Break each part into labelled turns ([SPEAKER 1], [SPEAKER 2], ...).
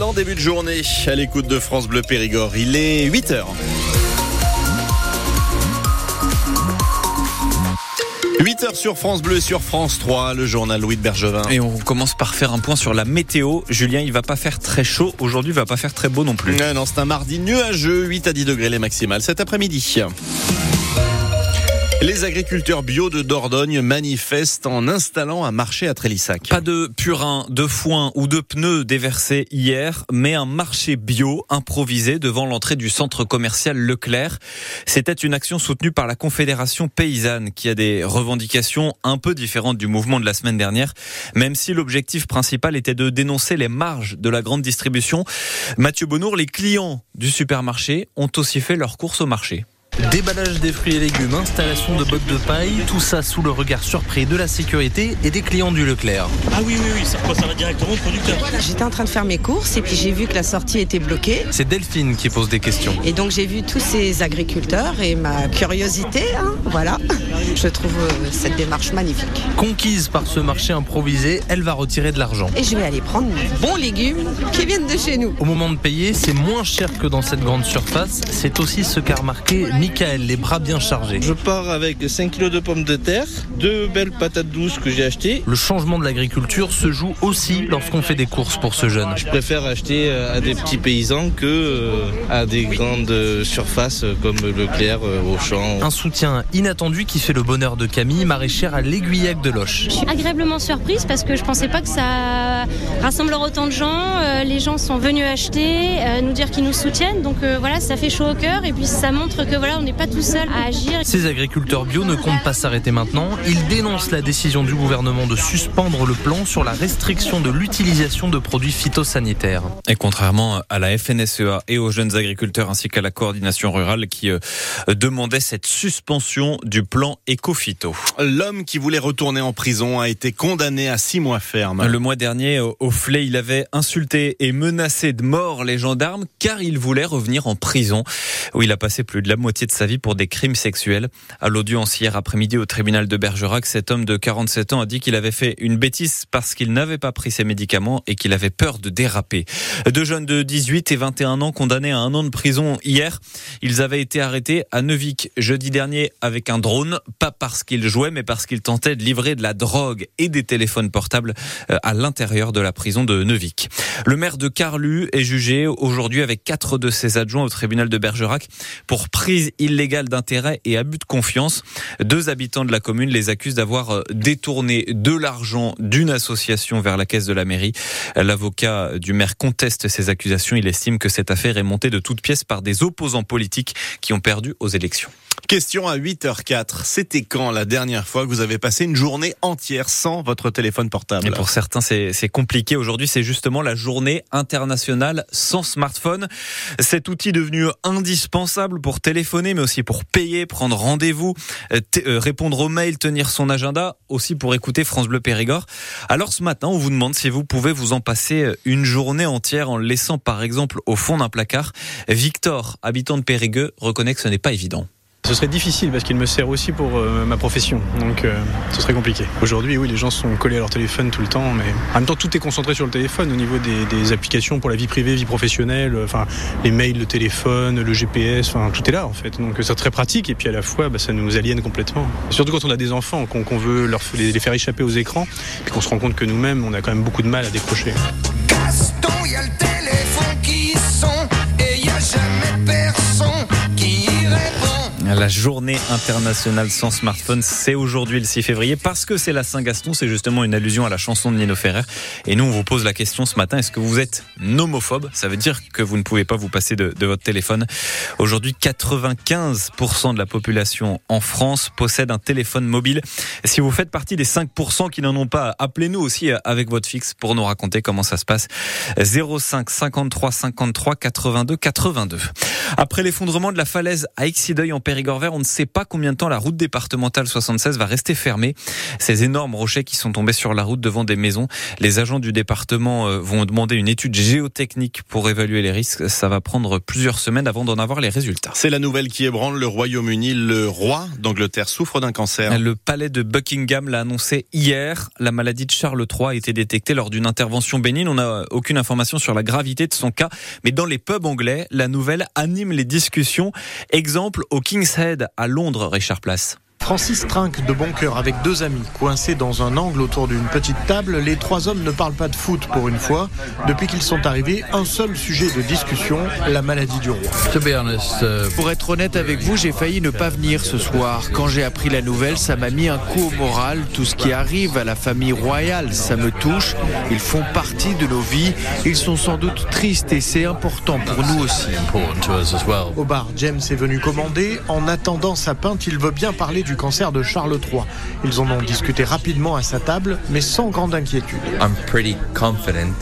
[SPEAKER 1] En début de journée, à l'écoute de France Bleu Périgord, il est 8h. 8h sur France Bleu et sur France 3, le journal Louis de Bergevin.
[SPEAKER 2] Et on commence par faire un point sur la météo. Julien, il va pas faire très chaud. Aujourd'hui, il va pas faire très beau non plus.
[SPEAKER 1] Non, non, c'est un mardi nuageux, 8 à 10 degrés les maximales cet après-midi. Les agriculteurs bio de Dordogne manifestent en installant un marché à Trélissac.
[SPEAKER 2] Pas de purin, de foin ou de pneus déversés hier, mais un marché bio improvisé devant l'entrée du centre commercial Leclerc. C'était une action soutenue par la Confédération paysanne qui a des revendications un peu différentes du mouvement de la semaine dernière, même si l'objectif principal était de dénoncer les marges de la grande distribution. Mathieu Bonour, les clients du supermarché ont aussi fait leur course au marché.
[SPEAKER 3] Déballage des fruits et légumes, installation de bottes de paille, tout ça sous le regard surpris de la sécurité et des clients du Leclerc.
[SPEAKER 4] Ah oui, oui, oui, ça, ça va directement au producteur.
[SPEAKER 5] J'étais en train de faire mes courses et puis j'ai vu que la sortie était bloquée.
[SPEAKER 3] C'est Delphine qui pose des questions.
[SPEAKER 5] Et donc j'ai vu tous ces agriculteurs et ma curiosité, hein, voilà. Je trouve euh, cette démarche magnifique.
[SPEAKER 3] Conquise par ce marché improvisé, elle va retirer de l'argent.
[SPEAKER 5] Et je vais aller prendre mes bons légumes qui viennent de chez nous.
[SPEAKER 3] Au moment de payer, c'est moins cher que dans cette grande surface. C'est aussi ce qu'a remarqué Michael, les bras bien chargés.
[SPEAKER 6] Je pars avec 5 kilos de pommes de terre, deux belles patates douces que j'ai achetées.
[SPEAKER 3] Le changement de l'agriculture se joue aussi lorsqu'on fait des courses pour ce jeune.
[SPEAKER 6] Je préfère acheter euh, à des petits paysans que euh, à des grandes surfaces comme Leclerc, euh, Auchan.
[SPEAKER 3] Un soutien inattendu qui fait le bonheur de Camille, maraîchère à l'Aiguillac de Loche.
[SPEAKER 7] Je suis agréablement surprise parce que je pensais pas que ça rassemblera autant de gens. les gens sont venus acheter, nous dire qu'ils nous soutiennent. Donc voilà, ça fait chaud au cœur et puis ça montre que voilà, on n'est pas tout seul à agir.
[SPEAKER 3] Ces agriculteurs bio ne comptent pas s'arrêter maintenant. Ils dénoncent la décision du gouvernement de suspendre le plan sur la restriction de l'utilisation de produits phytosanitaires.
[SPEAKER 2] Et contrairement à la FNSEA et aux jeunes agriculteurs ainsi qu'à la coordination rurale qui euh, demandait cette suspension du plan éco-phyto.
[SPEAKER 1] L'homme qui voulait retourner en prison a été condamné à six mois ferme.
[SPEAKER 2] Le mois dernier, au Flé, il avait insulté et menacé de mort les gendarmes car il voulait revenir en prison où il a passé plus de la moitié de sa vie pour des crimes sexuels. À l'audience hier après-midi au tribunal de Bergerac, cet homme de 47 ans a dit qu'il avait fait une bêtise parce qu'il n'avait pas pris ses médicaments et qu'il avait peur de déraper. Deux jeunes de 18 et 21 ans condamnés à un an de prison hier. Ils avaient été arrêtés à Neuvik jeudi dernier avec un drone, pas parce qu'ils jouaient, mais parce qu'ils tentaient de livrer de la drogue et des téléphones portables euh, à l'intérieur de la prison de Neuvik. Le maire de Carlu est jugé aujourd'hui avec quatre de ses adjoints au tribunal de Bergerac pour prise illégale d'intérêt et abus de confiance. Deux habitants de la commune les accusent d'avoir euh, détourné de l'argent d'une association vers la caisse de la mairie. L'avocat du maire conteste ces accusations. Il estime que cette affaire est montée de toutes pièces par des opposants politiques qui ont perdu aux élections.
[SPEAKER 1] Question à 8h04. C'était quand la dernière fois que vous avez passé une journée entière sans votre téléphone portable
[SPEAKER 2] pour certains, c'est compliqué. Aujourd'hui, c'est justement la journée internationale sans smartphone. Cet outil devenu indispensable pour téléphoner, mais aussi pour payer, prendre rendez-vous, euh, répondre aux mails, tenir son agenda, aussi pour écouter France Bleu Périgord. Alors ce matin, on vous demande si vous pouvez vous en passer une journée entière en le laissant par exemple au fond d'un placard. Victor, habitant de Périgueux, reconnaît que ce n'est pas évident.
[SPEAKER 8] Ce serait difficile parce qu'il me sert aussi pour euh, ma profession, donc euh, ce serait compliqué. Aujourd'hui, oui, les gens sont collés à leur téléphone tout le temps, mais en même temps, tout est concentré sur le téléphone au niveau des, applications pour la vie privée, vie professionnelle, euh, enfin les mails, le téléphone, le GPS, enfin tout est là en fait. Donc c'est très pratique et puis à la fois, bah, ça nous aliène complètement. Surtout quand on a des enfants, qu'on veut les, les faire échapper aux écrans, puis qu'on se rend compte que nous-mêmes, on a quand même beaucoup de mal à décrocher.
[SPEAKER 2] La journée internationale sans smartphone, c'est aujourd'hui le 6 février parce que c'est la Saint-Gaston, c'est justement une allusion à la chanson de Nino Ferrer. Et nous, on vous pose la question ce matin, est-ce que vous êtes nomophobe Ça veut dire que vous ne pouvez pas vous passer de, votre téléphone. Aujourd'hui, 95% de la population en France possède un téléphone mobile. Si vous faites partie des 5% qui n'en ont pas, appelez-nous aussi avec votre fixe pour nous raconter comment ça se passe. 05 53 53 82 82. Après l'effondrement de la falaise à Exideuil en Périgord, on ne sait pas combien de temps la route départementale 76 va rester fermée. Ces énormes rochers qui sont tombés sur la route devant des maisons, les agents du département euh, vont demander une étude géotechnique pour évaluer les risques. Ça va prendre plusieurs semaines avant d'en avoir les résultats.
[SPEAKER 1] C'est la nouvelle qui ébranle le Royaume-Uni. Le roi d'Angleterre souffre d'un cancer.
[SPEAKER 2] Le palais de Buckingham l'a annoncé hier. La maladie de Charles III a été détectée lors d'une intervention bénigne. On n'a aucune information sur la gravité de son cas, mais dans les pubs anglais, la nouvelle anime les discussions. Exemple au King's Head à Londres, Richard Place.
[SPEAKER 9] Francis trinque de bon cœur avec deux amis, coincés dans un angle autour d'une petite table. Les trois hommes ne parlent pas de foot pour une fois. Depuis qu'ils sont arrivés, un seul sujet de discussion, la maladie du roi.
[SPEAKER 10] Pour être honnête avec vous, j'ai failli ne pas venir ce soir. Quand j'ai appris la nouvelle, ça m'a mis un coup au moral. Tout ce qui arrive à la famille royale, ça me touche. Ils font partie de nos vies. Ils sont sans doute tristes et c'est important pour nous aussi.
[SPEAKER 9] Au bar, James est venu commander. En attendant sa pinte, il veut bien parler du cancer de Charles III. Ils en ont discuté rapidement à sa table, mais sans grande inquiétude.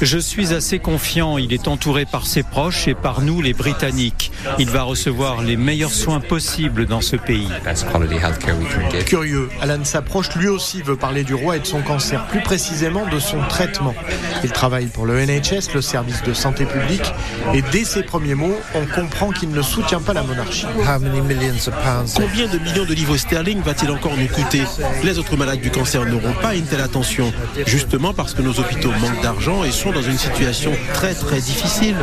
[SPEAKER 11] Je suis assez confiant. Il est entouré par ses proches et par nous, les Britanniques. Il va recevoir les meilleurs soins possibles dans ce pays.
[SPEAKER 9] Curieux, Alan s'approche, lui aussi veut parler du roi et de son cancer, plus précisément de son traitement. Il travaille pour le NHS, le service de santé publique, et dès ses premiers mots, on comprend qu'il ne soutient pas la monarchie.
[SPEAKER 12] Combien de millions de livres sterling va-t-il encore nous coûter Les autres malades du cancer n'auront pas une telle attention, justement parce que nos hôpitaux manquent d'argent et sont dans une situation très très difficile.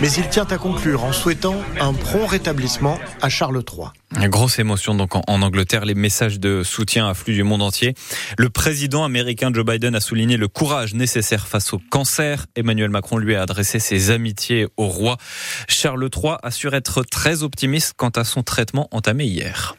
[SPEAKER 9] Mais il tient à conclure en souhaitant un prompt rétablissement à Charles III.
[SPEAKER 2] Grosse émotion donc en, en, Angleterre, les messages de soutien affluent du monde entier. Le président américain Joe Biden a souligné le courage nécessaire face au cancer. Emmanuel Macron lui a adressé ses amitiés au roi. Charles III assure être très optimiste quant à son traitement entamé hier.